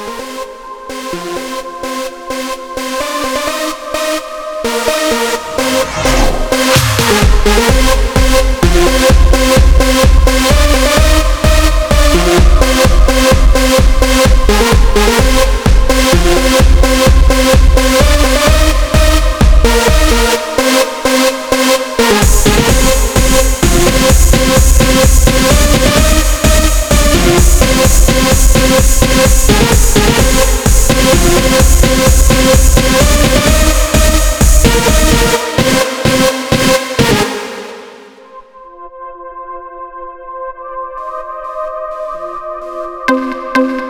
We'll be. Música